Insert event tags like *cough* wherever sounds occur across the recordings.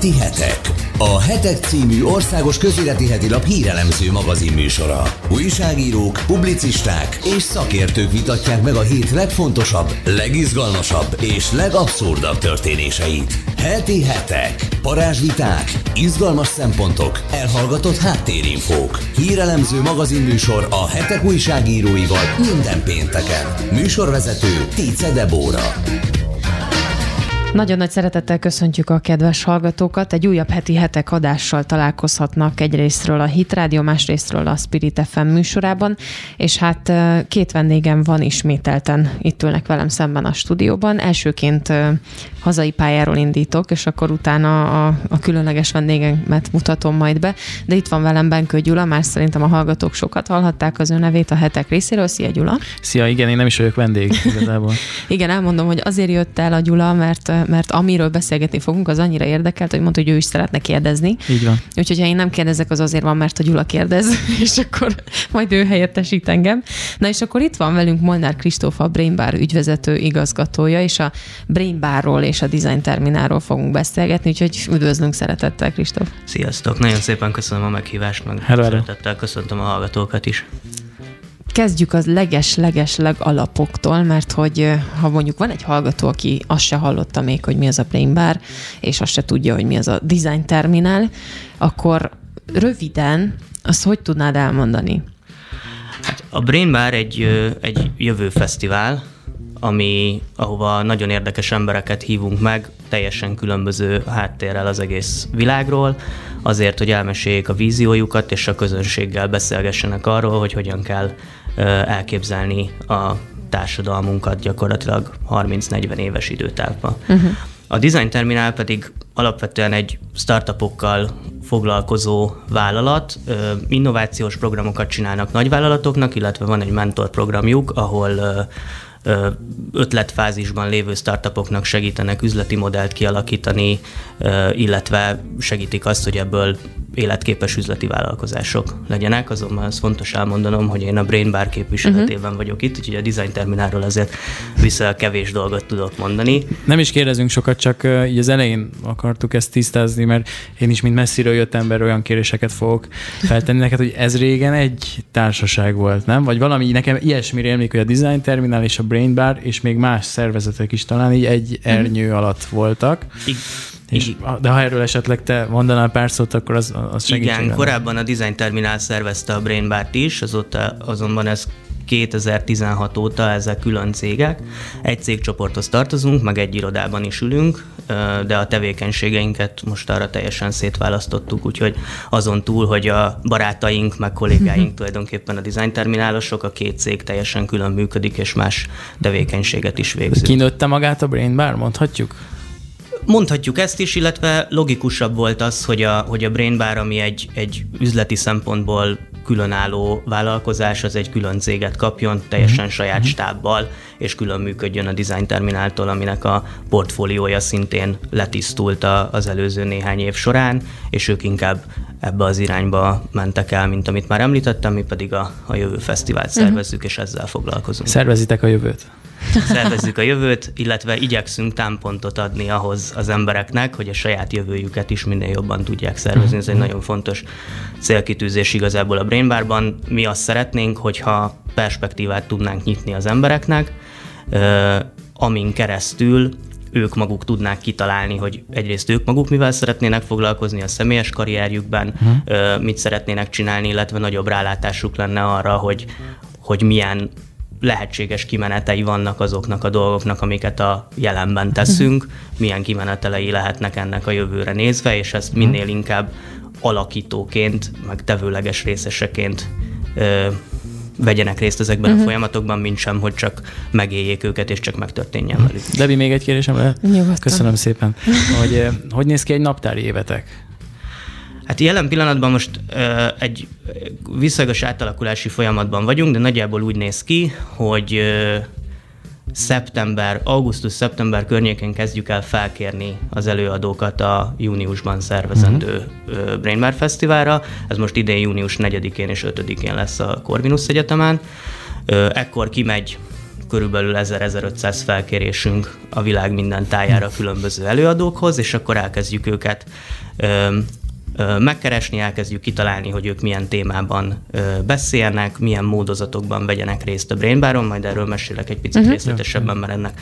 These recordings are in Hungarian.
Heti hetek. A Hetek című országos közéleti heti hírelemző magazin műsora. Újságírók, publicisták és szakértők vitatják meg a hét legfontosabb, legizgalmasabb és legabszurdabb történéseit. Heti hetek. Parázsviták, izgalmas szempontok, elhallgatott háttérinfók. Hírelemző magazin műsor a hetek újságíróival minden pénteken. Műsorvezető Tice Debóra. Nagyon nagy szeretettel köszöntjük a kedves hallgatókat. Egy újabb heti hetek adással találkozhatnak egyrésztről a Hit Rádió, másrésztről a Spirit FM műsorában, és hát két vendégem van ismételten, itt ülnek velem szemben a stúdióban. Elsőként hazai pályáról indítok, és akkor utána a, a különleges vendégemet mutatom majd be. De itt van velem Benkő Gyula, már szerintem a hallgatók sokat hallhatták az ő nevét a hetek részéről. Szia Gyula! Szia, igen, én nem is vagyok vendég igazából. *laughs* igen, elmondom, hogy azért jött el a Gyula, mert mert amiről beszélgetni fogunk, az annyira érdekelt, hogy mondta, hogy ő is szeretne kérdezni. Így van. Úgyhogy ha én nem kérdezek, az azért van, mert a Gyula kérdez, *laughs* és akkor majd ő helyettesít engem. Na és akkor itt van velünk Molnár Kristóf, a Brainbar ügyvezető igazgatója, és a Brainbarról és a Design Terminálról fogunk beszélgetni, úgyhogy üdvözlünk szeretettel, Kristóf. Sziasztok, nagyon szépen köszönöm a meghívást, meg hello, szeretettel köszöntöm a hallgatókat is kezdjük az leges-leges legalapoktól, mert hogy ha mondjuk van egy hallgató, aki azt se hallotta még, hogy mi az a Brain Bar, és azt se tudja, hogy mi az a Design Terminal, akkor röviden azt hogy tudnád elmondani? Hát a Brain Bar egy, egy jövő fesztivál, ami, ahova nagyon érdekes embereket hívunk meg, teljesen különböző háttérrel az egész világról, azért, hogy elmeséljék a víziójukat, és a közönséggel beszélgessenek arról, hogy hogyan kell elképzelni a társadalmunkat gyakorlatilag 30-40 éves időtávban. Uh-huh. A Design Terminál pedig alapvetően egy startupokkal foglalkozó vállalat, innovációs programokat csinálnak nagyvállalatoknak, illetve van egy mentor programjuk, ahol ötletfázisban lévő startupoknak segítenek üzleti modellt kialakítani, illetve segítik azt, hogy ebből életképes üzleti vállalkozások legyenek. Azonban az fontos elmondanom, hogy én a Brain Bar képviseletében uh-huh. vagyok itt, úgyhogy a Design Terminálról azért vissza kevés dolgot tudok mondani. Nem is kérdezünk sokat, csak így az elején akartuk ezt tisztázni, mert én is, mint messziről jött ember, olyan kéréseket fogok feltenni neked, hogy ez régen egy társaság volt, nem? Vagy valami, nekem ilyesmire emlék, hogy a Design Terminál és a Brain Bar, és még más szervezetek is talán így egy mhm. ernyő uh-huh. alatt voltak. I- és, de ha erről esetleg te mondanál pár szót, akkor az, az segítség. Igen, korábban a Design Terminál szervezte a Brain Bar-t is, azóta azonban ez 2016 óta ezek külön cégek. Egy cégcsoporthoz tartozunk, meg egy irodában is ülünk, de a tevékenységeinket most arra teljesen szétválasztottuk, úgyhogy azon túl, hogy a barátaink, meg kollégáink *laughs* tulajdonképpen a design terminálosok, a két cég teljesen külön működik, és más tevékenységet is végzünk. Kinőtte magát a Brain Bar, mondhatjuk? Mondhatjuk ezt is, illetve logikusabb volt az, hogy a, hogy a Brain Bar, ami egy, egy üzleti szempontból különálló vállalkozás, az egy külön céget kapjon, teljesen mm-hmm. saját mhm. stábbal, és külön működjön a Design Termináltól, aminek a portfóliója szintén letisztult az előző néhány év során, és ők inkább ebbe az irányba mentek el, mint amit már említettem, mi pedig a, a jövő fesztivált mhm. szervezzük, uh-huh. és ezzel foglalkozunk. Szervezitek a jövőt? szervezzük a jövőt, illetve igyekszünk támpontot adni ahhoz az embereknek, hogy a saját jövőjüket is minél jobban tudják szervezni. Ez egy mhm. nagyon fontos célkitűzés igazából a Brain Barban. Mi azt szeretnénk, hogyha perspektívát tudnánk nyitni az embereknek, amin keresztül ők maguk tudnák kitalálni, hogy egyrészt ők maguk mivel szeretnének foglalkozni a személyes karrierjükben, uh-huh. mit szeretnének csinálni, illetve nagyobb rálátásuk lenne arra, hogy, hogy milyen lehetséges kimenetei vannak azoknak a dolgoknak, amiket a jelenben teszünk, milyen kimenetelei lehetnek ennek a jövőre nézve, és ezt minél inkább alakítóként, meg tevőleges részeseként ö, vegyenek részt ezekben uh-huh. a mhm. folyamatokban, mint sem, hogy csak megéljék őket, és csak megtörténjen velük. Debi, még egy kérdésem lehet? Nyugodtan. Köszönöm szépen. *laughs* Hogy, hogy néz ki egy naptári évetek? Hát jelen pillanatban most uh, egy visszagos átalakulási folyamatban vagyunk, de nagyjából úgy néz ki, hogy uh, szeptember, augusztus-szeptember környékén kezdjük el felkérni az előadókat a júniusban szervezendő uh-huh. Brain Bar Fesztiválra. Ez most idén június 4-én és 5-én lesz a Corvinus Egyetemen. Ekkor kimegy körülbelül 1000-1500 felkérésünk a világ minden tájára különböző előadókhoz, és akkor elkezdjük őket megkeresni, elkezdjük kitalálni, hogy ők milyen témában beszélnek, milyen módozatokban vegyenek részt a Brainbaron, majd erről mesélek egy picit uh-huh. részletesebben, mert ennek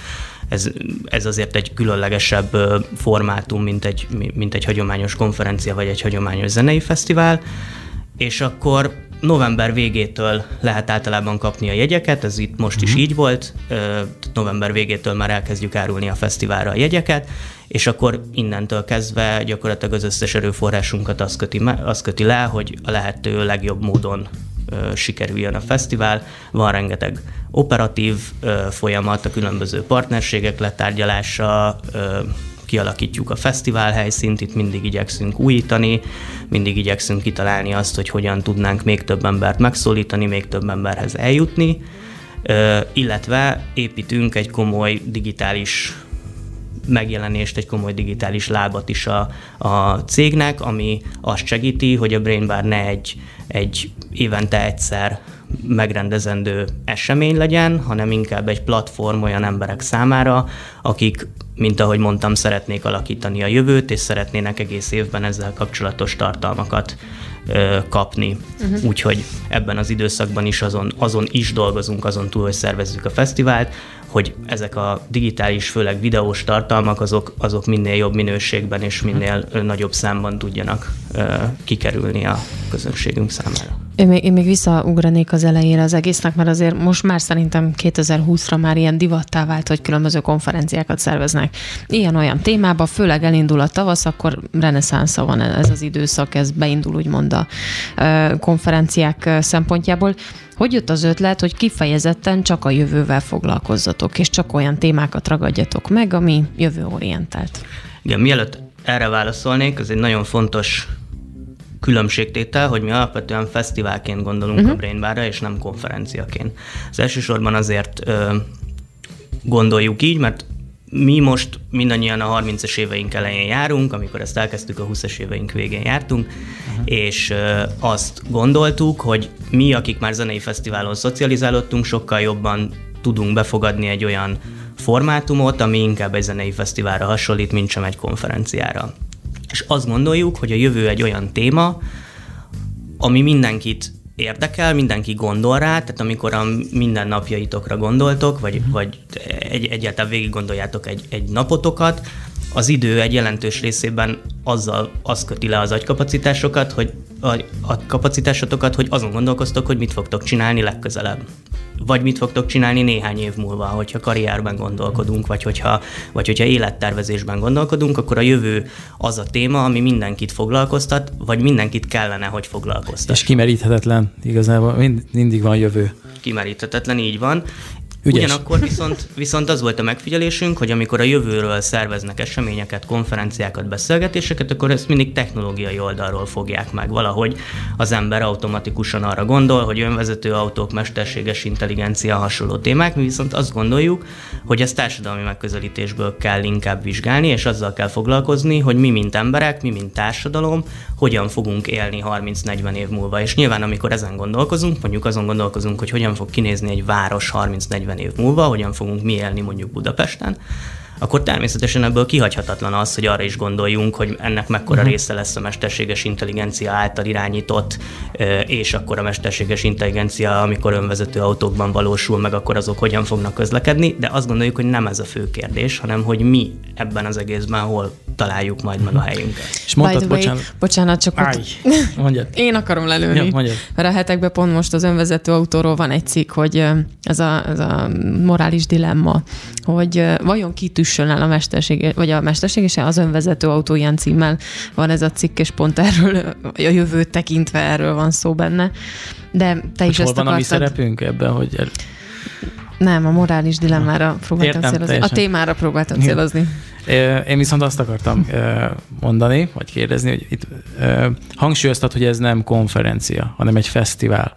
ez, ez azért egy különlegesebb formátum, mint egy, mint egy hagyományos konferencia vagy egy hagyományos zenei fesztivál, és akkor november végétől lehet általában kapni a jegyeket, ez itt most is uh-huh. így volt, november végétől már elkezdjük árulni a fesztiválra a jegyeket, és akkor innentől kezdve gyakorlatilag az összes erőforrásunkat az köti, az köti le, hogy a lehető legjobb módon sikerüljön a fesztivál. Van rengeteg operatív folyamat, a különböző partnerségek letárgyalása, kialakítjuk a fesztivál helyszínt, itt mindig igyekszünk újítani, mindig igyekszünk kitalálni azt, hogy hogyan tudnánk még több embert megszólítani, még több emberhez eljutni, illetve építünk egy komoly digitális megjelenést, egy komoly digitális lábat is a, a cégnek, ami azt segíti, hogy a Brain Bar ne egy, egy évente egyszer megrendezendő esemény legyen, hanem inkább egy platform olyan emberek számára, akik, mint ahogy mondtam, szeretnék alakítani a jövőt, és szeretnének egész évben ezzel kapcsolatos tartalmakat ö, kapni. Uh-huh. Úgyhogy ebben az időszakban is azon, azon is dolgozunk, azon túl, hogy szervezzük a fesztivált, hogy ezek a digitális, főleg videós tartalmak, azok, azok minél jobb minőségben és minél nagyobb számban tudjanak ö, kikerülni a közönségünk számára. Én még, én még visszaugranék az elejére az egésznek, mert azért most már szerintem 2020-ra már ilyen divattá vált, hogy különböző konferenciákat szerveznek. Ilyen-olyan témába, főleg elindul a tavasz, akkor reneszánsza van ez az időszak, ez beindul úgymond a konferenciák szempontjából. Hogy jött az ötlet, hogy kifejezetten csak a jövővel foglalkozzatok, és csak olyan témákat ragadjatok meg, ami jövőorientált? Igen, mielőtt erre válaszolnék, ez egy nagyon fontos különbségtétel, hogy mi alapvetően fesztiválként gondolunk uh-huh. a Brain Bar-ra, és nem konferenciaként. Az elsősorban azért ö, gondoljuk így, mert mi most mindannyian a 30-es éveink elején járunk, amikor ezt elkezdtük, a 20-es éveink végén jártunk, uh-huh. és azt gondoltuk, hogy mi, akik már zenei fesztiválon szocializálódtunk, sokkal jobban tudunk befogadni egy olyan formátumot, ami inkább egy zenei fesztiválra hasonlít, mint sem egy konferenciára és azt gondoljuk, hogy a jövő egy olyan téma, ami mindenkit érdekel, mindenki gondol rá, tehát amikor a mindennapjaitokra gondoltok, vagy, vagy egy, egyáltalán végig gondoljátok egy, egy napotokat, az idő egy jelentős részében azzal az köti le az agykapacitásokat, hogy a, a kapacitásotokat, hogy azon gondolkoztok, hogy mit fogtok csinálni legközelebb vagy mit fogtok csinálni néhány év múlva, hogyha karrierben gondolkodunk, vagy hogyha, vagy hogyha élettervezésben gondolkodunk, akkor a jövő az a téma, ami mindenkit foglalkoztat, vagy mindenkit kellene, hogy foglalkoztat. És kimeríthetetlen, igazából mind, mindig van jövő. Kimeríthetetlen, így van, Ügyes. Ugyanakkor viszont, viszont az volt a megfigyelésünk, hogy amikor a jövőről szerveznek eseményeket, konferenciákat, beszélgetéseket, akkor ezt mindig technológiai oldalról fogják meg. Valahogy az ember automatikusan arra gondol, hogy önvezető autók, mesterséges intelligencia, hasonló témák, mi viszont azt gondoljuk, hogy ezt társadalmi megközelítésből kell inkább vizsgálni, és azzal kell foglalkozni, hogy mi, mint emberek, mi, mint társadalom, hogyan fogunk élni 30-40 év múlva. És nyilván, amikor ezen gondolkozunk, mondjuk azon gondolkozunk, hogy hogyan fog kinézni egy város 30-40 év múlva, hogyan fogunk mi élni mondjuk Budapesten, akkor természetesen ebből kihagyhatatlan az, hogy arra is gondoljunk, hogy ennek mekkora uh-huh. része lesz a mesterséges intelligencia által irányított, és akkor a mesterséges intelligencia, amikor önvezető autókban valósul meg, akkor azok hogyan fognak közlekedni, de azt gondoljuk, hogy nem ez a fő kérdés, hanem hogy mi ebben az egészben hol találjuk majd meg a helyünket. És mondtad, way, bocsánat. bocsánat, csak Áj, mondjad. *laughs* Én akarom lelőni. Ja, mondjad. Mert a hetekben pont most az önvezető autóról van egy cikk, hogy ez a, ez a morális dilemma, hogy vajon kitüssön el a mesterség, vagy a mesterség és az önvezető autó ilyen címmel van ez a cikk, és pont erről, a jövőt tekintve erről van szó benne. De te hogy is hol ezt van akartad... a mi szerepünk ebben, hogy nem, a morális dilemmára próbáltam Értem, célozni. Teljesen. A témára próbáltam célozni. Én viszont azt akartam mondani, vagy kérdezni, hogy itt hangsúlyoztat, hogy ez nem konferencia, hanem egy fesztivál.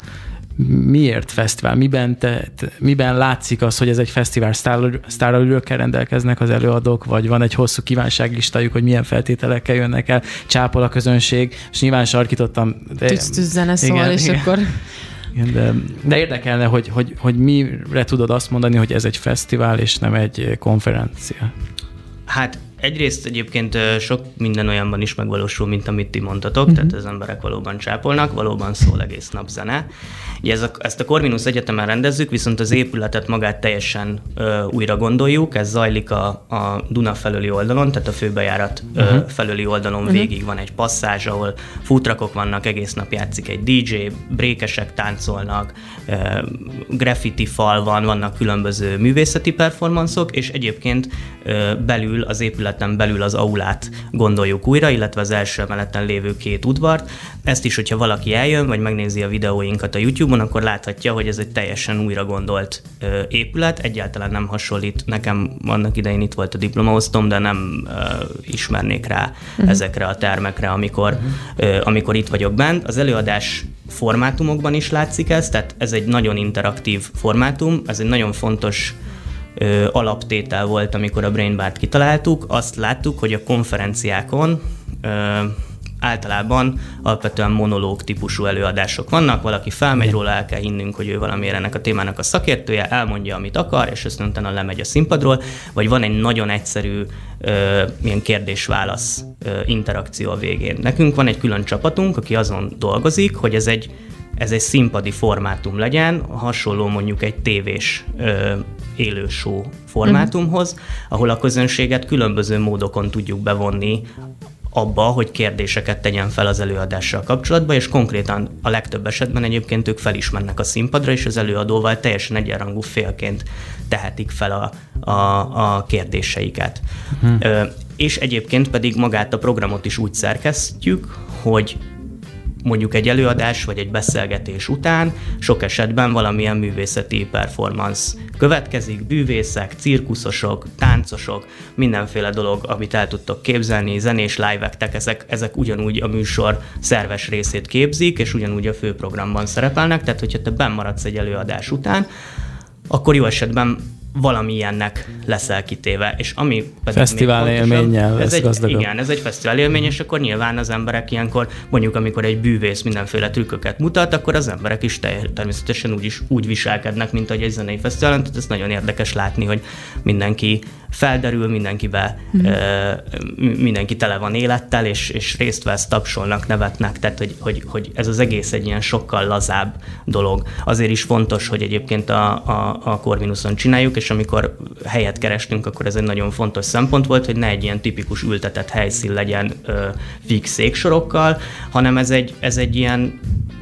Miért fesztivál? Miben, te, te, miben látszik az, hogy ez egy fesztivál sztárölőkkel rendelkeznek az előadók, vagy van egy hosszú kívánságlistájuk, hogy milyen feltételekkel jönnek el, csápol a közönség, és nyilván sarkítottam. De, Tűz, tűz zene szól, és igen. akkor Igen, de, de érdekelne, hogy, hogy, hogy mire tudod azt mondani, hogy ez egy fesztivál és nem egy konferencia. Hát egyrészt egyébként sok minden olyanban is megvalósul, mint amit ti mondtatok, uh-huh. tehát az emberek valóban csápolnak, valóban szól egész nap zene. Ugye ez a, ezt a Corvinus Egyetemen rendezzük, viszont az épületet magát teljesen ö, újra gondoljuk, ez zajlik a, a Duna felőli oldalon, tehát a főbejárat uh-huh. ö, mhm. felőli oldalon uh-huh. végig van egy passzázs, ahol futrakok vannak, egész nap játszik egy DJ, brékesek táncolnak, ö, graffiti fal van, vannak különböző művészeti performanszok, és egyébként ö, belül, az épületen belül az aulát gondoljuk újra, illetve az első emeleten lévő két udvart. Ezt is, hogyha valaki eljön, vagy megnézi a videóinkat a YouTube YouTube-on, akkor láthatja, hogy ez egy teljesen újra gondolt ö, épület, egyáltalán nem hasonlít. Nekem annak idején itt volt a diplomaosztom, de nem ö, ismernék rá uh-huh. ezekre a termekre, amikor, uh-huh. ö, amikor itt vagyok bent. Az előadás formátumokban is látszik ez, tehát ez egy nagyon interaktív formátum, ez egy nagyon fontos ö, alaptétel volt, amikor a Brain Bar-t kitaláltuk. Azt láttuk, hogy a konferenciákon ö, általában alapvetően monológ típusú előadások vannak, valaki felmegy róla, el kell hinnünk, hogy ő valamiért ennek a témának a szakértője, elmondja, amit akar, és aztán utána lemegy a színpadról, vagy van egy nagyon egyszerű ö, ilyen kérdés-válasz ö, interakció a végén. Nekünk van egy külön csapatunk, aki azon dolgozik, hogy ez egy ez egy színpadi formátum legyen, hasonló mondjuk egy tévés ö, élő show formátumhoz, ahol a közönséget különböző módokon tudjuk bevonni abba, hogy kérdéseket tegyen fel az előadással kapcsolatban, és konkrétan a legtöbb esetben egyébként ők felismernek a színpadra, és az előadóval teljesen egyenrangú félként tehetik fel a, a, a kérdéseiket. Uh-huh. Ö, és egyébként pedig magát a programot is úgy szerkesztjük, hogy mondjuk egy előadás vagy egy beszélgetés után sok esetben valamilyen művészeti performance következik, bűvészek, cirkuszosok, táncosok, mindenféle dolog, amit el tudtok képzelni, zenés live ezek, ezek ugyanúgy a műsor szerves részét képzik, és ugyanúgy a főprogramban szerepelnek, tehát hogyha te benn maradsz egy előadás után, akkor jó esetben valamilyennek leszel kitéve. És ami Fesztivál élménnyel ez egy, Igen, ez egy fesztivál élmény, és akkor nyilván az emberek ilyenkor, mondjuk amikor egy bűvész mindenféle trükköket mutat, akkor az emberek is természetesen úgy, is, úgy viselkednek, mint egy zenei fesztiválon, tehát ez nagyon érdekes látni, hogy mindenki felderül, mindenkivel, mm. ö, mindenki tele van élettel, és, és részt vesz, tapsolnak, nevetnek, tehát hogy, hogy, hogy ez az egész egy ilyen sokkal lazább dolog. Azért is fontos, hogy egyébként a, a, a Corvinuson csináljuk, és amikor helyet kerestünk, akkor ez egy nagyon fontos szempont volt, hogy ne egy ilyen tipikus ültetett helyszín legyen ö, fix széksorokkal, hanem ez egy, ez egy ilyen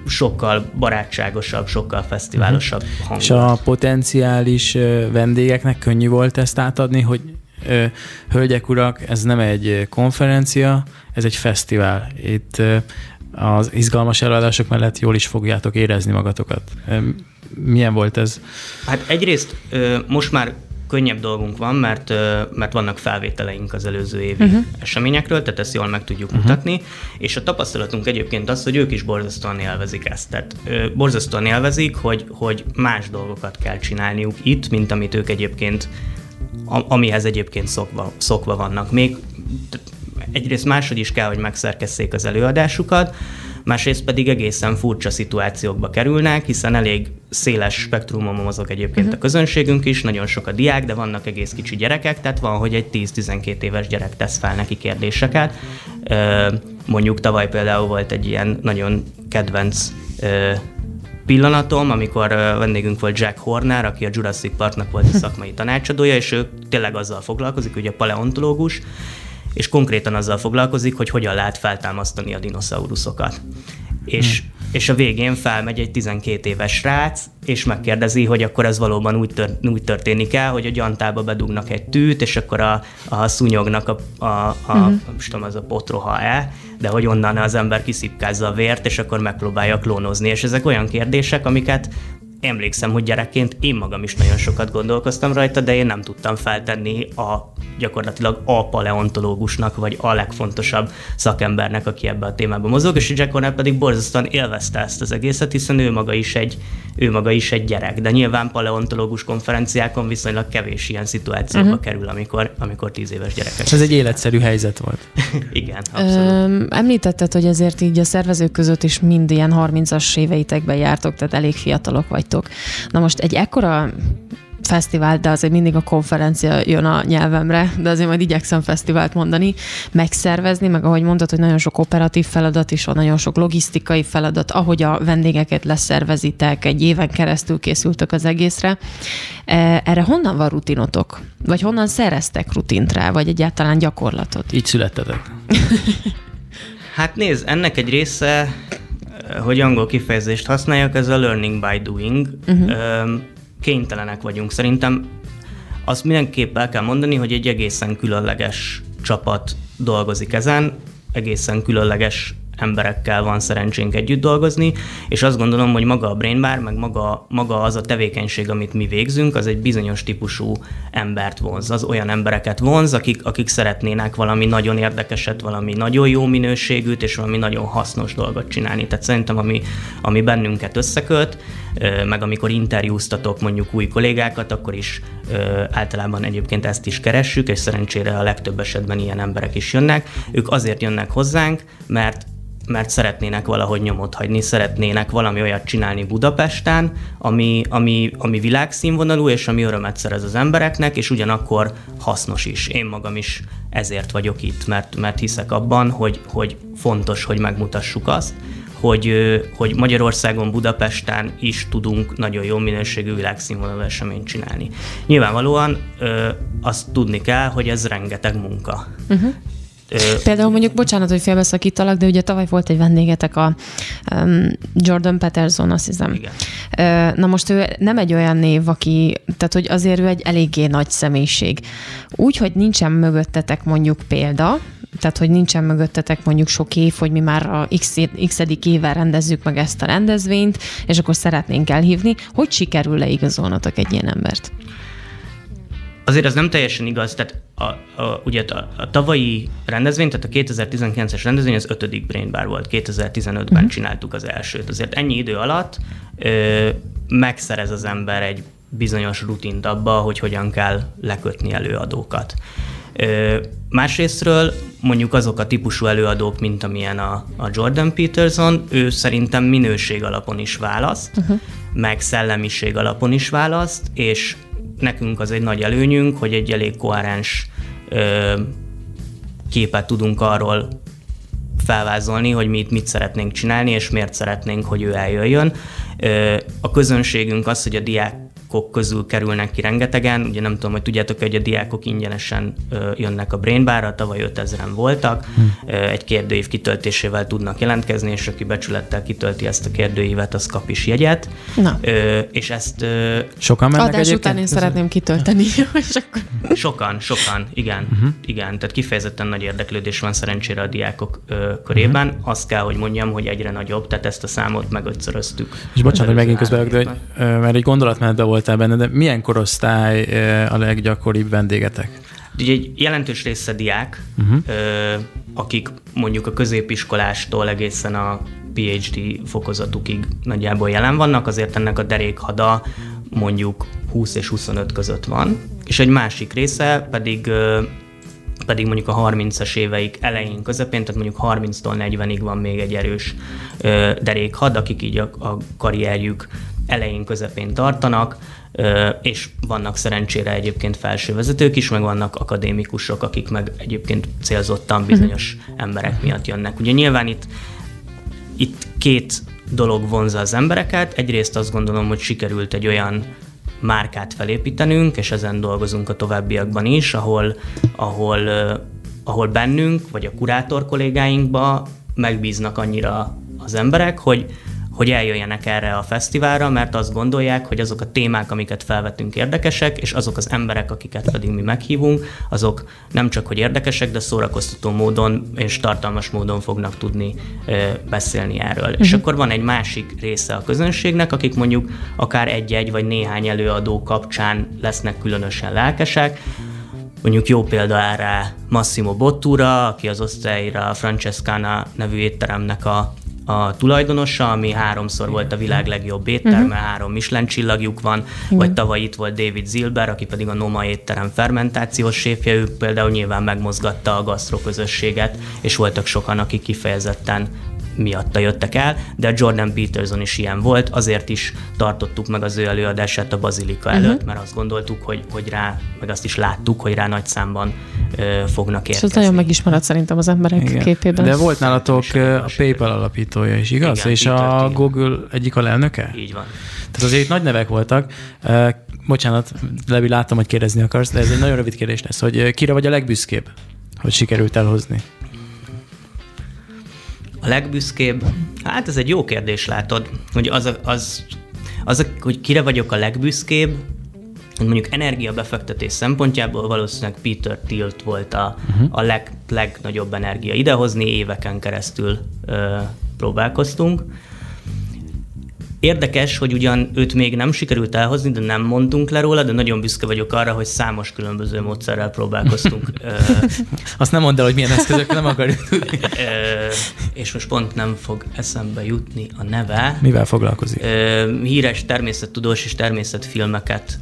sokkal barátságosabb, sokkal fesztiválosabb uh-huh. hangulat. És a potenciális vendégeknek könnyű volt ezt átadni, hogy hölgyek, urak, ez nem egy konferencia, ez egy fesztivál. Itt az izgalmas előadások mellett jól is fogjátok érezni magatokat. Milyen volt ez? Hát egyrészt most már könnyebb dolgunk van, mert, mert vannak felvételeink az előző évi uh-huh. eseményekről, tehát ezt jól meg tudjuk uh-huh. mutatni, és a tapasztalatunk egyébként az, hogy ők is borzasztóan élvezik ezt. Tehát borzasztóan élvezik, hogy, hogy más dolgokat kell csinálniuk itt, mint amit ők egyébként, amihez egyébként szokva, szokva vannak. Még egyrészt máshogy is kell, hogy megszerkesszék az előadásukat, másrészt pedig egészen furcsa szituációkba kerülnek, hiszen elég széles spektrumon mozog egyébként uh-huh. a közönségünk is, nagyon sok a diák, de vannak egész kicsi gyerekek, tehát van, hogy egy 10-12 éves gyerek tesz fel neki kérdéseket. Mondjuk tavaly például volt egy ilyen nagyon kedvenc pillanatom, amikor vendégünk volt Jack Horner, aki a Jurassic Parknak volt a *laughs* szakmai tanácsadója, és ő tényleg azzal foglalkozik, ugye a paleontológus, és konkrétan azzal foglalkozik, hogy hogyan lehet feltámasztani a dinoszauruszokat. És, hmm. és a végén felmegy egy 12 éves srác, és megkérdezi, hogy akkor ez valóban úgy, tör, úgy történik el, hogy a gyantába bedugnak egy tűt, és akkor a, a szúnyognak a, a, a hmm. tudom, az a potroha-e, de hogy onnan az ember kiszipkázza a vért, és akkor megpróbálja klónozni. És ezek olyan kérdések, amiket emlékszem, hogy gyerekként én magam is nagyon sokat gondolkoztam rajta, de én nem tudtam feltenni a gyakorlatilag a paleontológusnak, vagy a legfontosabb szakembernek, aki ebbe a témába mozog, és Jack Horner pedig borzasztóan élvezte ezt az egészet, hiszen ő maga is egy, ő maga is egy gyerek. De nyilván paleontológus konferenciákon viszonylag kevés ilyen szituációba uh-huh. kerül, amikor, amikor tíz éves gyerekek. Ez egy életszerű helyzet volt. *laughs* Igen, abszolút. Ö, említetted, hogy azért így a szervezők között is mind ilyen 30-as éveitekben jártok, tehát elég fiatalok vagytok. Na most egy ekkora fesztivál, de azért mindig a konferencia jön a nyelvemre, de azért majd igyekszem fesztivált mondani, megszervezni, meg ahogy mondtad, hogy nagyon sok operatív feladat is van, nagyon sok logisztikai feladat, ahogy a vendégeket leszervezitek, egy éven keresztül készültök az egészre. E, erre honnan van rutinotok? Vagy honnan szereztek rutint rá, vagy egyáltalán gyakorlatot? Így születtetek. *laughs* Hát nézd, ennek egy része, hogy angol kifejezést használjak, ez a learning by doing. Uh-huh. Kénytelenek vagyunk. Szerintem azt mindenképp el kell mondani, hogy egy egészen különleges csapat dolgozik ezen, egészen különleges emberekkel van szerencsénk együtt dolgozni, és azt gondolom, hogy maga a Brain Bar, meg maga, maga az a tevékenység, amit mi végzünk, az egy bizonyos típusú embert vonz. Az olyan embereket vonz, akik, akik szeretnének valami nagyon érdekeset, valami nagyon jó minőségűt, és valami nagyon hasznos dolgot csinálni. Tehát szerintem, ami, ami bennünket összeköt, meg amikor interjúztatok mondjuk új kollégákat, akkor is általában egyébként ezt is keressük, és szerencsére a legtöbb esetben ilyen emberek is jönnek. Ők azért jönnek hozzánk, mert mert szeretnének valahogy nyomot hagyni, szeretnének valami olyat csinálni Budapesten, ami, ami, ami világszínvonalú, és ami örömet szerez az embereknek, és ugyanakkor hasznos is. Én magam is ezért vagyok itt, mert, mert hiszek abban, hogy, hogy fontos, hogy megmutassuk azt, hogy, hogy Magyarországon, Budapesten is tudunk nagyon jó minőségű világszínvonalú eseményt csinálni. Nyilvánvalóan azt tudni kell, hogy ez rengeteg munka. Uh-huh. Például mondjuk, bocsánat, hogy félbeszakítalak, de ugye tavaly volt egy vendégetek a um, Jordan Peterson, azt hiszem. Igen. Na most ő nem egy olyan név, aki, tehát hogy azért ő egy eléggé nagy személyiség. Úgy, hogy nincsen mögöttetek mondjuk példa, tehát hogy nincsen mögöttetek mondjuk sok év, hogy mi már a x, x évvel rendezzük meg ezt a rendezvényt, és akkor szeretnénk elhívni. Hogy sikerül leigazolnotok egy ilyen embert? Azért ez nem teljesen igaz, tehát a, a, ugye a, a tavalyi rendezvény, tehát a 2019-es rendezvény az ötödik Brain Bar volt, 2015-ben uh-huh. csináltuk az elsőt. Azért ennyi idő alatt ö, megszerez az ember egy bizonyos rutint abba, hogy hogyan kell lekötni előadókat. Ö, másrésztről mondjuk azok a típusú előadók, mint amilyen a, a Jordan Peterson, ő szerintem minőség alapon is választ, uh-huh. meg szellemiség alapon is választ, és nekünk az egy nagy előnyünk, hogy egy elég koherens képet tudunk arról felvázolni, hogy mi mit szeretnénk csinálni, és miért szeretnénk, hogy ő eljöjjön. A közönségünk az, hogy a diák diákok közül kerülnek ki rengetegen. Ugye nem tudom, hogy tudjátok, hogy a diákok ingyenesen jönnek a Brain Bar-ra, tavaly 5000-en voltak. Hmm. Egy kérdőív kitöltésével tudnak jelentkezni, és aki becsülettel kitölti ezt a kérdőívet, az kap is jegyet. Na. És ezt... Sokan mennek Adás után én szeretném kitölteni. *laughs* és akkor... Sokan, sokan, igen. Uh-huh. Igen, tehát kifejezetten nagy érdeklődés van szerencsére a diákok körében. Uh-huh. Azt kell, hogy mondjam, hogy egyre nagyobb, tehát ezt a számot megötszöröztük. És bocsánat, hogy megint közben, de, mert egy gondolatmenetben volt voltál benne, de milyen korosztály a leggyakoribb vendégetek? Ugye egy jelentős része diák, uh-huh. akik mondjuk a középiskolástól egészen a PhD fokozatukig nagyjából jelen vannak, azért ennek a derékhada mondjuk 20 és 25 között van, és egy másik része pedig pedig mondjuk a 30-as éveik elején, közepén, tehát mondjuk 30-tól 40-ig van még egy erős derékhad, akik így a, a karrierjük elején, közepén tartanak, és vannak szerencsére egyébként felső vezetők is, meg vannak akadémikusok, akik meg egyébként célzottan bizonyos emberek miatt jönnek. Ugye nyilván itt, itt két dolog vonza az embereket. Egyrészt azt gondolom, hogy sikerült egy olyan márkát felépítenünk, és ezen dolgozunk a továbbiakban is, ahol, ahol, ahol bennünk, vagy a kurátor kollégáinkba megbíznak annyira az emberek, hogy, hogy eljöjjenek erre a fesztiválra, mert azt gondolják, hogy azok a témák, amiket felvetünk érdekesek, és azok az emberek, akiket pedig mi meghívunk, azok nem csak hogy érdekesek, de szórakoztató módon és tartalmas módon fognak tudni ö, beszélni erről. Uh-huh. És akkor van egy másik része a közönségnek, akik mondjuk akár egy-egy vagy néhány előadó kapcsán lesznek különösen lelkesek, Mondjuk jó példa erre Massimo Bottura, aki az osztályra Francescana nevű étteremnek a, a tulajdonosa, ami háromszor volt a világ legjobb étterme, uh-huh. három Michelin csillagjuk van, uh-huh. vagy tavaly itt volt David Zilber, aki pedig a Noma étterem fermentációs séfje, ő például nyilván megmozgatta a gasztroközösséget, és voltak sokan, akik kifejezetten miatta jöttek el, de a Jordan Peterson is ilyen volt, azért is tartottuk meg az ő előadását a Bazilika uh-huh. előtt, mert azt gondoltuk, hogy, hogy rá, meg azt is láttuk, hogy rá nagy számban ö, fognak érkezni. És az nagyon megismert szerintem az emberek Igen. képében. De volt nálatok a PayPal alapítója is, igaz? Igen, És Peter a Google egyik alelnöke? Így van. Tehát azért itt nagy nevek voltak. Bocsánat, Levi, láttam, hogy kérdezni akarsz, de ez egy nagyon rövid kérdés lesz, hogy kire vagy a legbüszkébb, hogy sikerült elhozni? A legbüszkébb? Hát ez egy jó kérdés, látod, hogy az, az, az, hogy kire vagyok a legbüszkébb, mondjuk energiabefektetés szempontjából valószínűleg Peter Tilt volt a, uh-huh. a leg, legnagyobb energia idehozni, éveken keresztül ö, próbálkoztunk. Érdekes, hogy ugyan őt még nem sikerült elhozni, de nem mondtunk le róla, de nagyon büszke vagyok arra, hogy számos különböző módszerrel próbálkoztunk. *laughs* Azt nem mondd el, hogy milyen eszközök nem akarjuk tudni. és most pont nem fog eszembe jutni a neve. Mivel foglalkozik? Híres természettudós és természetfilmeket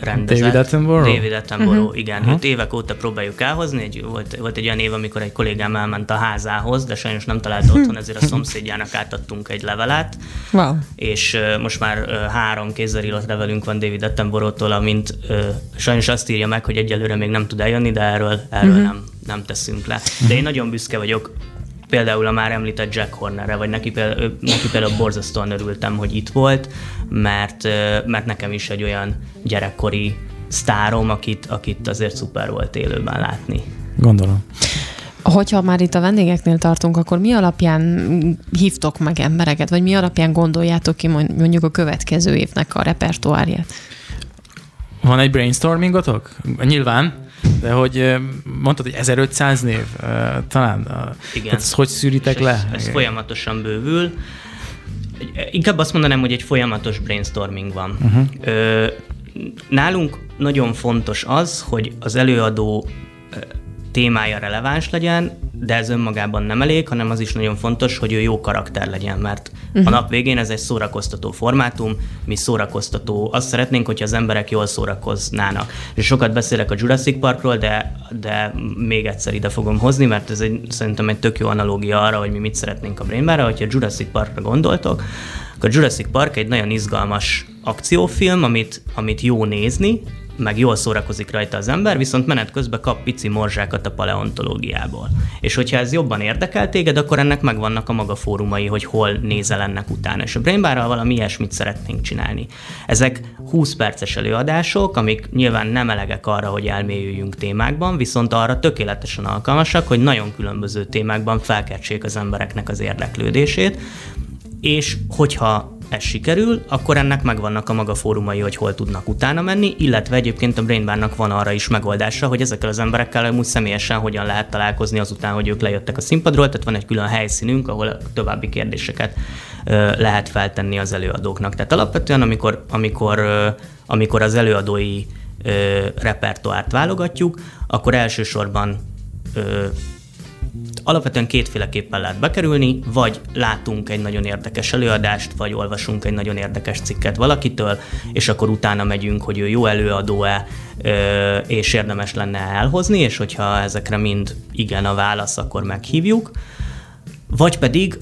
rendezett. David Attenborough? David Attenborough, uh-huh. igen. Uh-huh. Őt évek óta próbáljuk elhozni. Egy, volt, volt egy olyan év, amikor egy kollégám elment a házához, de sajnos nem találta otthon, ezért a *laughs* szomszédjának átadtunk egy levelet. Wow. És uh, most már uh, három kézzel írott levelünk van David Attenborough-tól, amint uh, sajnos azt írja meg, hogy egyelőre még nem tud eljönni, de erről, erről uh-huh. nem, nem teszünk le. De én nagyon büszke vagyok például a már említett Jack Hornerre, vagy neki például, neki például borzasztóan örültem, hogy itt volt, mert, mert nekem is egy olyan gyerekkori sztárom, akit, akit azért szuper volt élőben látni. Gondolom. Hogyha már itt a vendégeknél tartunk, akkor mi alapján hívtok meg embereket, vagy mi alapján gondoljátok ki mondjuk a következő évnek a repertoárját? Van egy brainstormingotok? Nyilván. De hogy mondtad, hogy 1500 név talán. Igen. Hát ezt hogy szűritek ez, le? Ez folyamatosan bővül. Inkább azt mondanám, hogy egy folyamatos brainstorming van. Uh-huh. Ö, nálunk nagyon fontos az, hogy az előadó témája releváns legyen, de ez önmagában nem elég, hanem az is nagyon fontos, hogy ő jó karakter legyen, mert uh-huh. a nap végén ez egy szórakoztató formátum, mi szórakoztató, azt szeretnénk, hogyha az emberek jól szórakoznának. És sokat beszélek a Jurassic Parkról, de, de még egyszer ide fogom hozni, mert ez egy, szerintem egy tök jó analógia arra, hogy mi mit szeretnénk a Brainbarra, hogyha Jurassic Parkra gondoltok, a Jurassic Park egy nagyon izgalmas akciófilm, amit, amit jó nézni, meg jól szórakozik rajta az ember, viszont menet közben kap pici morzsákat a paleontológiából. És hogyha ez jobban érdekel téged, akkor ennek megvannak a maga fórumai, hogy hol nézel ennek utána. És a Brainbarral valami ilyesmit szeretnénk csinálni. Ezek 20 perces előadások, amik nyilván nem elegek arra, hogy elmélyüljünk témákban, viszont arra tökéletesen alkalmasak, hogy nagyon különböző témákban felkeltsék az embereknek az érdeklődését, és hogyha ez sikerül, akkor ennek megvannak a maga fórumai, hogy hol tudnak utána menni, illetve egyébként a Brainbarnak van arra is megoldása, hogy ezekkel az emberekkel amúgy személyesen hogyan lehet találkozni azután, hogy ők lejöttek a színpadról, tehát van egy külön helyszínünk, ahol további kérdéseket lehet feltenni az előadóknak. Tehát alapvetően, amikor, amikor, amikor az előadói repertoárt válogatjuk, akkor elsősorban Alapvetően kétféleképpen lehet bekerülni, vagy látunk egy nagyon érdekes előadást, vagy olvasunk egy nagyon érdekes cikket valakitől, és akkor utána megyünk, hogy ő jó előadó-e, és érdemes lenne elhozni, és hogyha ezekre mind igen a válasz, akkor meghívjuk. Vagy pedig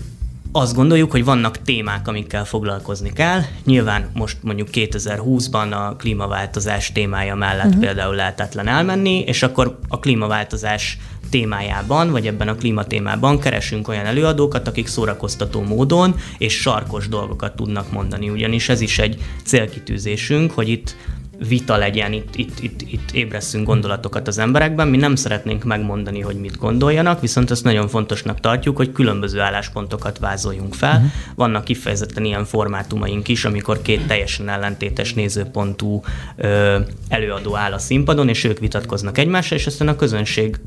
azt gondoljuk, hogy vannak témák, amikkel foglalkozni kell. Nyilván most mondjuk 2020-ban a klímaváltozás témája mellett uh-huh. például lehetetlen elmenni, és akkor a klímaváltozás témájában, vagy ebben a klímatémában keresünk olyan előadókat, akik szórakoztató módon és sarkos dolgokat tudnak mondani. Ugyanis ez is egy célkitűzésünk, hogy itt vita legyen, itt, itt, itt, itt ébresszünk gondolatokat az emberekben. Mi nem szeretnénk megmondani, hogy mit gondoljanak, viszont ezt nagyon fontosnak tartjuk, hogy különböző álláspontokat vázoljunk fel. Uh-huh. Vannak kifejezetten ilyen formátumaink is, amikor két teljesen ellentétes nézőpontú ö, előadó áll a színpadon, és ők vitatkoznak egymással, és aztán a közönség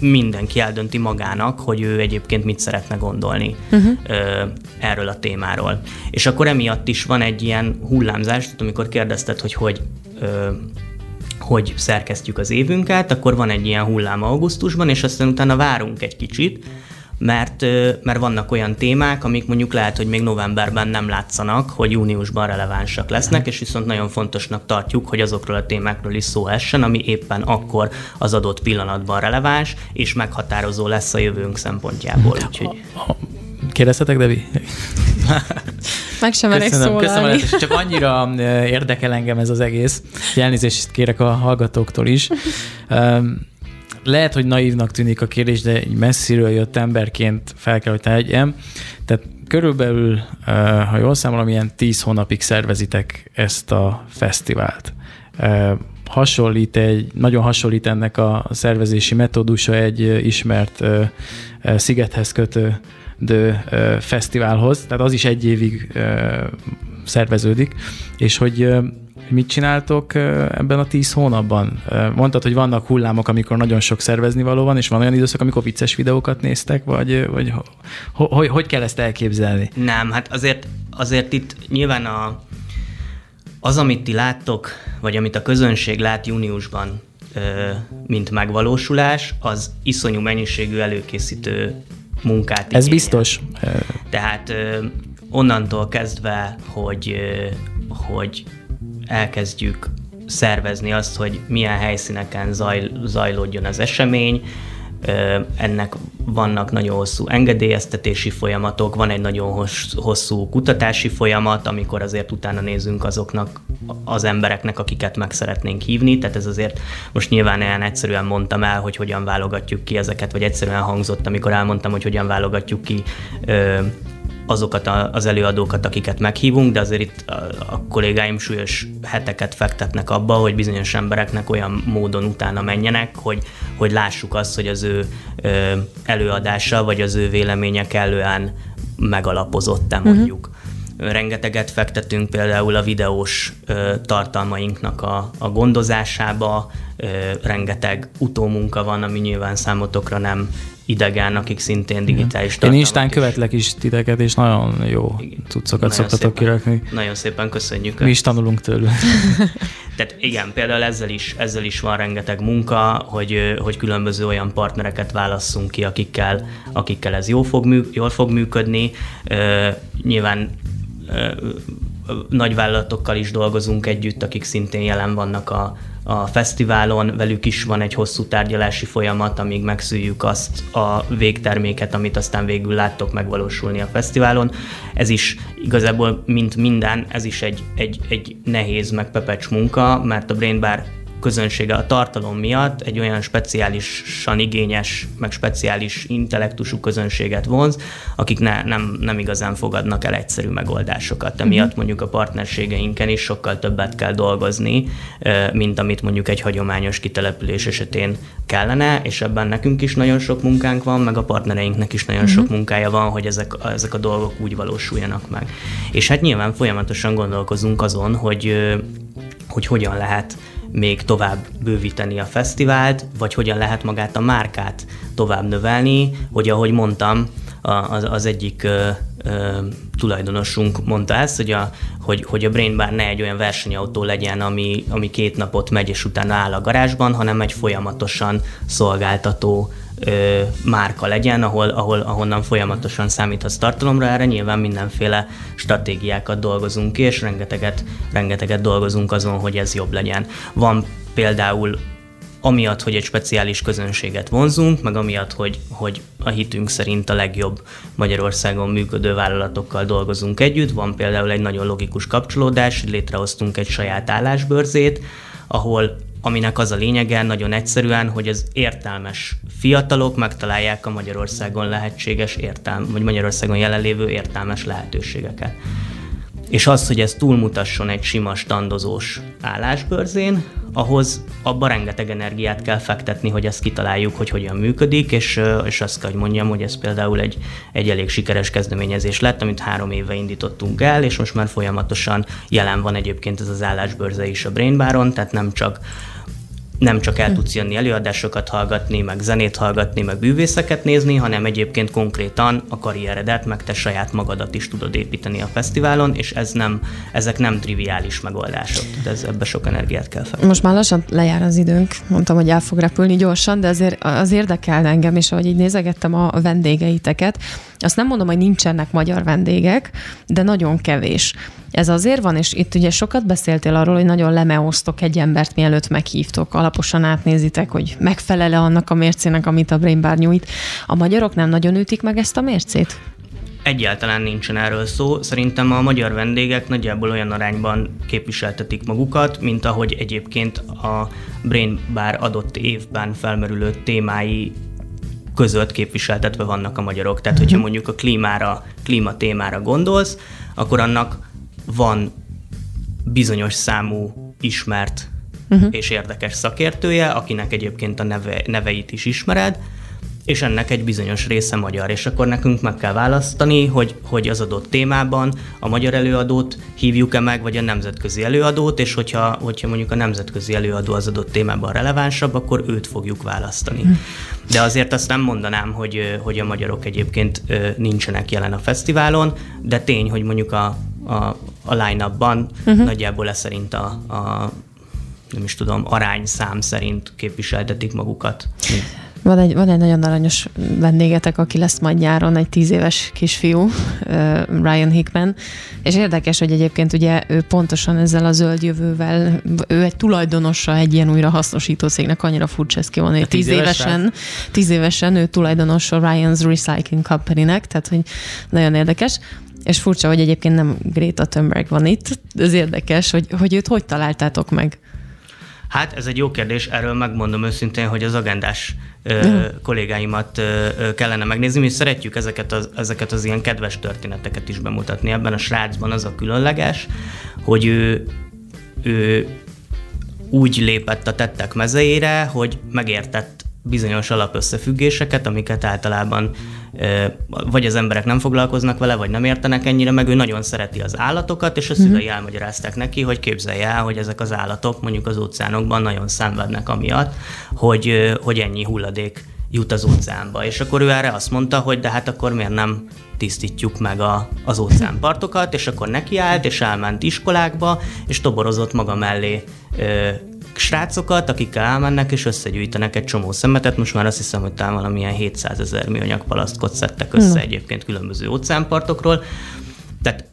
mindenki eldönti magának, hogy ő egyébként mit szeretne gondolni uh-huh. ö, erről a témáról. És akkor emiatt is van egy ilyen hullámzás, tehát amikor kérdezted, hogy hogy, ö, hogy szerkesztjük az évünket, akkor van egy ilyen hullám augusztusban, és aztán utána várunk egy kicsit, mert, mert vannak olyan témák, amik mondjuk lehet, hogy még novemberben nem látszanak, hogy júniusban relevánsak lesznek, és viszont nagyon fontosnak tartjuk, hogy azokról a témákról is szó essen, ami éppen akkor az adott pillanatban releváns, és meghatározó lesz a jövőnk szempontjából. Úgyhogy... Kérdezhetek, Devi? Meg sem elég köszönöm, szólalni. köszönöm, csak annyira érdekel engem ez az egész. Elnézést kérek a hallgatóktól is. Lehet, hogy naívnak tűnik a kérdés, de egy messziről jött emberként fel kell, hogy tegyem. Tehát körülbelül, ha jól számolom, ilyen tíz hónapig szervezitek ezt a fesztivált. Hasonlít egy, nagyon hasonlít ennek a szervezési metódusa egy ismert szigethez kötő de fesztiválhoz, tehát az is egy évig szerveződik, és hogy mit csináltok ebben a tíz hónapban? Mondtad, hogy vannak hullámok, amikor nagyon sok szervezni való van, és van olyan időszak, amikor vicces videókat néztek, vagy, vagy hogy, hogy kell ezt elképzelni? Nem, hát azért, azért itt nyilván a, az, amit ti láttok, vagy amit a közönség lát júniusban, mint megvalósulás, az iszonyú mennyiségű előkészítő munkát igényel. Ez biztos. Tehát onnantól kezdve, hogy, hogy elkezdjük szervezni azt, hogy milyen helyszíneken zaj, zajlódjon az esemény, ennek vannak nagyon hosszú engedélyeztetési folyamatok, van egy nagyon hosszú kutatási folyamat, amikor azért utána nézünk azoknak az embereknek, akiket meg szeretnénk hívni, tehát ez azért most nyilván olyan egyszerűen mondtam el, hogy hogyan válogatjuk ki ezeket, vagy egyszerűen hangzott, amikor elmondtam, hogy hogyan válogatjuk ki azokat az előadókat, akiket meghívunk, de azért itt a kollégáim súlyos heteket fektetnek abba, hogy bizonyos embereknek olyan módon utána menjenek, hogy, hogy lássuk azt, hogy az ő előadása vagy az ő véleménye kellően megalapozott-e mhm. mondjuk. Uh-huh rengeteget fektetünk például a videós ö, tartalmainknak a, a gondozásába, ö, rengeteg utómunka van, ami nyilván számotokra nem idegen, akik szintén digitális Én Instán is. követlek is titeket, és nagyon jó cuccokat nagyon szoktatok szépen, kirakni. Nagyon szépen köszönjük. Mi is tanulunk tőlük. *laughs* Tehát igen, például ezzel is, ezzel is van rengeteg munka, hogy, hogy különböző olyan partnereket válasszunk ki, akikkel, akikkel ez jól fog, mű, jól fog működni. Uh, nyilván nagyvállalatokkal is dolgozunk együtt, akik szintén jelen vannak a, a fesztiválon, velük is van egy hosszú tárgyalási folyamat, amíg megszüljük azt a végterméket, amit aztán végül láttok megvalósulni a fesztiválon. Ez is igazából, mint minden, ez is egy, egy, egy nehéz, meg pepecs munka, mert a Brain Bar közönsége a tartalom miatt egy olyan speciálisan igényes, meg speciális intellektusú közönséget vonz, akik ne, nem, nem igazán fogadnak el egyszerű megoldásokat. Emiatt mondjuk a partnerségeinken is sokkal többet kell dolgozni, mint amit mondjuk egy hagyományos kitelepülés esetén kellene, és ebben nekünk is nagyon sok munkánk van, meg a partnereinknek is nagyon sok munkája van, hogy ezek, ezek a dolgok úgy valósuljanak meg. És hát nyilván folyamatosan gondolkozunk azon, hogy hogy hogyan lehet még tovább bővíteni a fesztivált, vagy hogyan lehet magát a márkát tovább növelni, hogy ahogy mondtam, az, az egyik ö, ö, tulajdonosunk mondta ezt, hogy a, hogy, hogy a Brain Bar ne egy olyan versenyautó legyen, ami, ami két napot megy és utána áll a garázsban, hanem egy folyamatosan szolgáltató ö, márka legyen, ahol, ahol, ahonnan folyamatosan számíthatsz tartalomra, erre nyilván mindenféle stratégiákat dolgozunk ki, és rengeteget, rengeteget dolgozunk azon, hogy ez jobb legyen. Van például amiatt, hogy egy speciális közönséget vonzunk, meg amiatt, hogy, hogy a hitünk szerint a legjobb Magyarországon működő vállalatokkal dolgozunk együtt. Van például egy nagyon logikus kapcsolódás, létrehoztunk egy saját állásbörzét, ahol aminek az a lényege nagyon egyszerűen, hogy az értelmes fiatalok megtalálják a Magyarországon lehetséges értelm, vagy Magyarországon jelenlévő értelmes lehetőségeket. És az, hogy ez túlmutasson egy sima standozós állásbörzén, ahhoz abban rengeteg energiát kell fektetni, hogy ezt kitaláljuk, hogy hogyan működik, és, és azt kell, hogy mondjam, hogy ez például egy, egy elég sikeres kezdeményezés lett, amit három éve indítottunk el, és most már folyamatosan jelen van egyébként ez az állásbörze is a Brainbaron, tehát nem csak nem csak el tudsz jönni előadásokat hallgatni, meg zenét hallgatni, meg bűvészeket nézni, hanem egyébként konkrétan a karrieredet, meg te saját magadat is tudod építeni a fesztiválon, és ez nem, ezek nem triviális megoldások. De ez, ebbe sok energiát kell fel. Most már lassan lejár az időnk, mondtam, hogy el fog repülni gyorsan, de azért az érdekel engem, és ahogy így nézegettem a vendégeiteket, azt nem mondom, hogy nincsenek magyar vendégek, de nagyon kevés. Ez azért van, és itt ugye sokat beszéltél arról, hogy nagyon lemeosztok egy embert, mielőtt meghívtok, alaposan átnézitek, hogy megfelele annak a mércének, amit a Brain Bar nyújt. A magyarok nem nagyon ütik meg ezt a mércét? Egyáltalán nincsen erről szó. Szerintem a magyar vendégek nagyjából olyan arányban képviseltetik magukat, mint ahogy egyébként a Brain Bar adott évben felmerülő témái között képviseltetve vannak a magyarok. Tehát, hogyha mhm. mondjuk a klímára, klíma témára gondolsz, akkor annak van bizonyos számú ismert uh-huh. és érdekes szakértője, akinek egyébként a neve, neveit is ismered, és ennek egy bizonyos része magyar, és akkor nekünk meg kell választani, hogy, hogy az adott témában a magyar előadót hívjuk-e meg, vagy a nemzetközi előadót, és hogyha, hogyha mondjuk a nemzetközi előadó az adott témában relevánsabb, akkor őt fogjuk választani. De azért azt nem mondanám, hogy, hogy a magyarok egyébként nincsenek jelen a fesztiválon, de tény, hogy mondjuk a, a, a line-upban uh-huh. nagyjából ez szerint a, a nem is tudom, arányszám szerint képviseltetik magukat. Van egy, van egy nagyon aranyos vendégetek, aki lesz majd nyáron, egy tíz éves kisfiú, Ryan Hickman, és érdekes, hogy egyébként ugye ő pontosan ezzel a zöld jövővel, ő egy tulajdonosa egy ilyen újra hasznosító cégnek, annyira furcsa ez ki van, hogy tíz évesen, tíz évesen ő tulajdonosa Ryan's Recycling Company-nek, tehát hogy nagyon érdekes. És furcsa, hogy egyébként nem Greta Thunberg van itt, ez érdekes, hogy, hogy őt hogy találtátok meg? Hát ez egy jó kérdés, erről megmondom őszintén, hogy az agendás ö, kollégáimat ö, kellene megnézni. Mi szeretjük ezeket az, ezeket az ilyen kedves történeteket is bemutatni. Ebben a srácban az a különleges, hogy ő, ő úgy lépett a tettek mezeire, hogy megértett bizonyos alapösszefüggéseket, amiket általában vagy az emberek nem foglalkoznak vele, vagy nem értenek ennyire, meg ő nagyon szereti az állatokat, és a mhm. szülei elmagyarázták neki, hogy képzelje el, hogy ezek az állatok mondjuk az óceánokban nagyon szenvednek amiatt, hogy, hogy ennyi hulladék jut az óceánba. És akkor ő erre azt mondta, hogy de hát akkor miért nem tisztítjuk meg a, az óceánpartokat, és akkor nekiállt, és elment iskolákba, és toborozott maga mellé ö, srácokat, akikkel elmennek és összegyűjtenek egy csomó szemetet. Most már azt hiszem, hogy talán valamilyen 700 ezer műanyag palasztkot szedtek össze no. egyébként különböző óceánpartokról. Tehát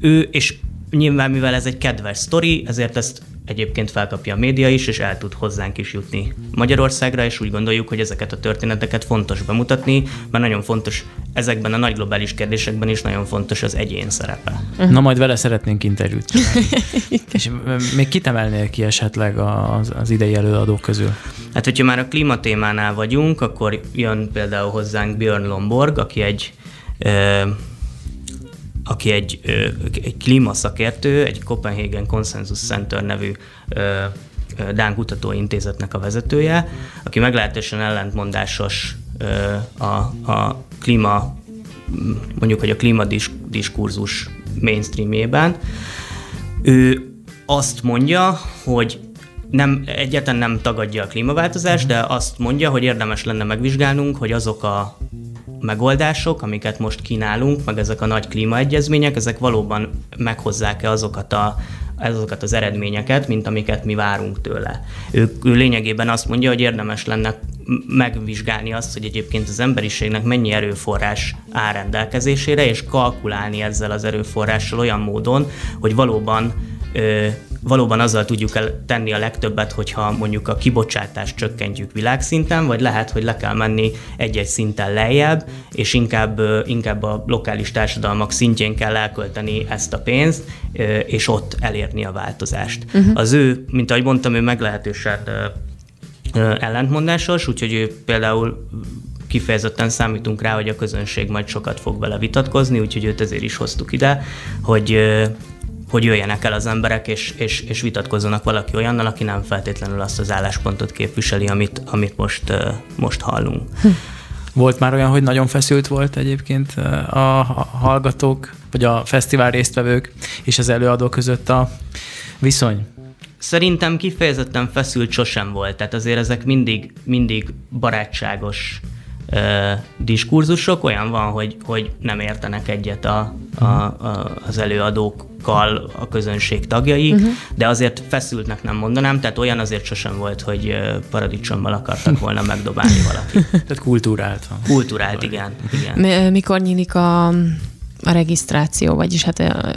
ő, és nyilván mivel ez egy kedves sztori, ezért ezt egyébként felkapja a média is, és el tud hozzánk is jutni Magyarországra, és úgy gondoljuk, hogy ezeket a történeteket fontos bemutatni, mert nagyon fontos ezekben a nagy globális kérdésekben is nagyon fontos az egyén szerepe. Na majd vele szeretnénk interjút. *laughs* és még kit emelnél ki esetleg az, az idei előadók közül? Hát, hogyha már a klímatémánál vagyunk, akkor jön például hozzánk Björn Lomborg, aki egy aki egy, egy klímaszakértő, egy Copenhagen Consensus Center nevű Dán Kutatóintézetnek a vezetője, aki meglehetősen ellentmondásos a, a klíma, mondjuk, hogy a klímadiskurzus mainstreamjében. Ő azt mondja, hogy nem, egyáltalán nem tagadja a klímaváltozást, de azt mondja, hogy érdemes lenne megvizsgálnunk, hogy azok a megoldások, amiket most kínálunk, meg ezek a nagy klímaegyezmények, ezek valóban meghozzák-e azokat a azokat az eredményeket, mint amiket mi várunk tőle. Ő, ő lényegében azt mondja, hogy érdemes lenne megvizsgálni azt, hogy egyébként az emberiségnek mennyi erőforrás áll rendelkezésére, és kalkulálni ezzel az erőforrással olyan módon, hogy valóban ö, valóban azzal tudjuk el tenni a legtöbbet, hogyha mondjuk a kibocsátást csökkentjük világszinten, vagy lehet, hogy le kell menni egy-egy szinten lejjebb, és inkább, inkább a lokális társadalmak szintjén kell elkölteni ezt a pénzt, és ott elérni a változást. Uh-huh. Az ő, mint ahogy mondtam, ő meglehetősen ellentmondásos, úgyhogy ő például kifejezetten számítunk rá, hogy a közönség majd sokat fog vele vitatkozni, úgyhogy őt ezért is hoztuk ide, hogy hogy jöjjenek el az emberek, és, és, és vitatkozzanak valaki olyannal, aki nem feltétlenül azt az álláspontot képviseli, amit, amit most, most hallunk. Hm. Volt már olyan, hogy nagyon feszült volt egyébként a hallgatók, vagy a fesztivál résztvevők és az előadó között a viszony? Szerintem kifejezetten feszült sosem volt, tehát azért ezek mindig, mindig barátságos diskurzusok. Olyan van, hogy, hogy nem értenek egyet a, a, a, az előadókkal a közönség tagjai, uh-huh. de azért feszültnek nem mondanám, tehát olyan azért sosem volt, hogy paradicsommal akartak volna megdobálni valakit. *laughs* Tehát kultúrált van. Kultúrált, igen. igen. Mikor nyílik a, a regisztráció, vagyis hát a,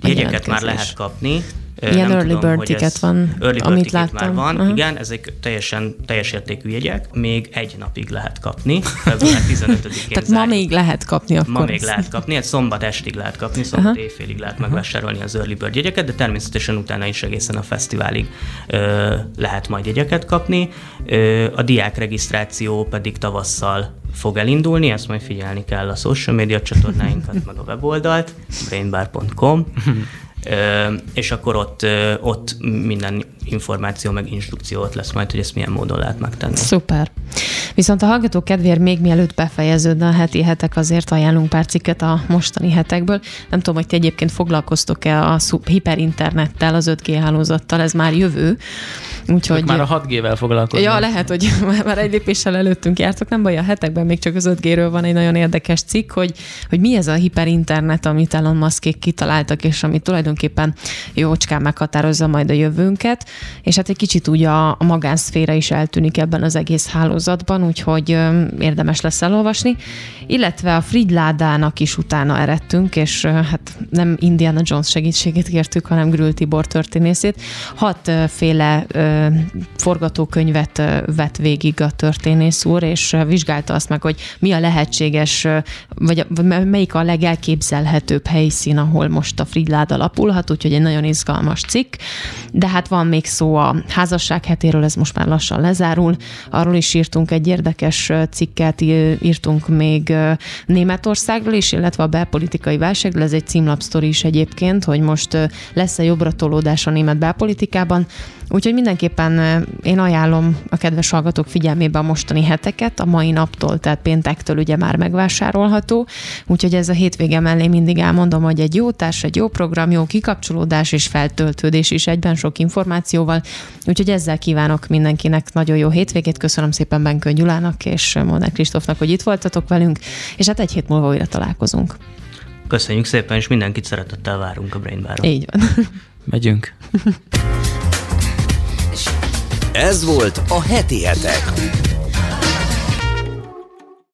a Jegyeket már lehet kapni. Ilyen early tudom, bird ticket van, early bird amit láttam. már van, uh-huh. igen, ezek teljesen teljes értékű jegyek, még egy napig lehet kapni, február 15-én Tehát ma még lehet kapni akkor. Ma még lehet kapni, hát szombat estig lehet kapni, szombat uh-huh. éjfélig lehet megvásárolni az early bird jegyeket, de természetesen utána is egészen a fesztiválig ö, lehet majd jegyeket kapni. Ö, a diák regisztráció pedig tavasszal fog elindulni, ezt majd figyelni kell a social media csatornáinkat, meg a weboldalt, brainbar.com, *laughs* és akkor ott, ott minden információ meg instrukció ott lesz majd, hogy ezt milyen módon lehet megtenni. Szuper. Viszont a hallgatók kedvéért még mielőtt befejeződne a heti hetek, azért ajánlunk pár cikket a mostani hetekből. Nem tudom, hogy ti egyébként foglalkoztok-e a hiperinternettel, az 5G hálózattal, ez már jövő. Úgyhogy... Már a 6G-vel foglalkoznak. Ja, lehet, hogy *laughs* már egy lépéssel előttünk jártok, nem baj, a hetekben még csak az 5G-ről van egy nagyon érdekes cikk, hogy, hogy mi ez a hiperinternet, amit Elon Muskék kitaláltak, és ami tulajdonképpen jócskán meghatározza majd a jövőnket, és hát egy kicsit úgy a, a magánszféra is eltűnik ebben az egész hálózatban, úgyhogy érdemes lesz elolvasni, illetve a Fridládának is utána eredtünk, és hát nem Indiana Jones segítségét kértük, hanem Grül Tibor történészét. Hatféle forgatókönyvet vett végig a történész úr, és vizsgálta azt meg, hogy mi a lehetséges, vagy melyik a legelképzelhetőbb helyszín, ahol most a Fridlád alapulhat, úgyhogy egy nagyon izgalmas cikk. De hát van még szó a házasság hetéről, ez most már lassan lezárul. Arról is írtunk egy érdekes cikket, írtunk még Németországról is, illetve a belpolitikai válságról. Ez egy címlapsztori is egyébként, hogy most lesz-e jobbra tolódás a német belpolitikában. Úgyhogy mindenképpen én ajánlom a kedves hallgatók figyelmébe a mostani heteket, a mai naptól, tehát péntektől ugye már megvásárolható, úgyhogy ez a hétvége mellé mindig elmondom, hogy egy jó társ, egy jó program, jó kikapcsolódás és feltöltődés is egyben sok információval, úgyhogy ezzel kívánok mindenkinek nagyon jó hétvégét, köszönöm szépen Benkő Gyulának és Molnár Kristófnak, hogy itt voltatok velünk, és hát egy hét múlva újra találkozunk. Köszönjük szépen, és mindenkit szeretettel várunk a Brain Bar-on. Így van. Megyünk. *laughs* Ez volt a heti hetek.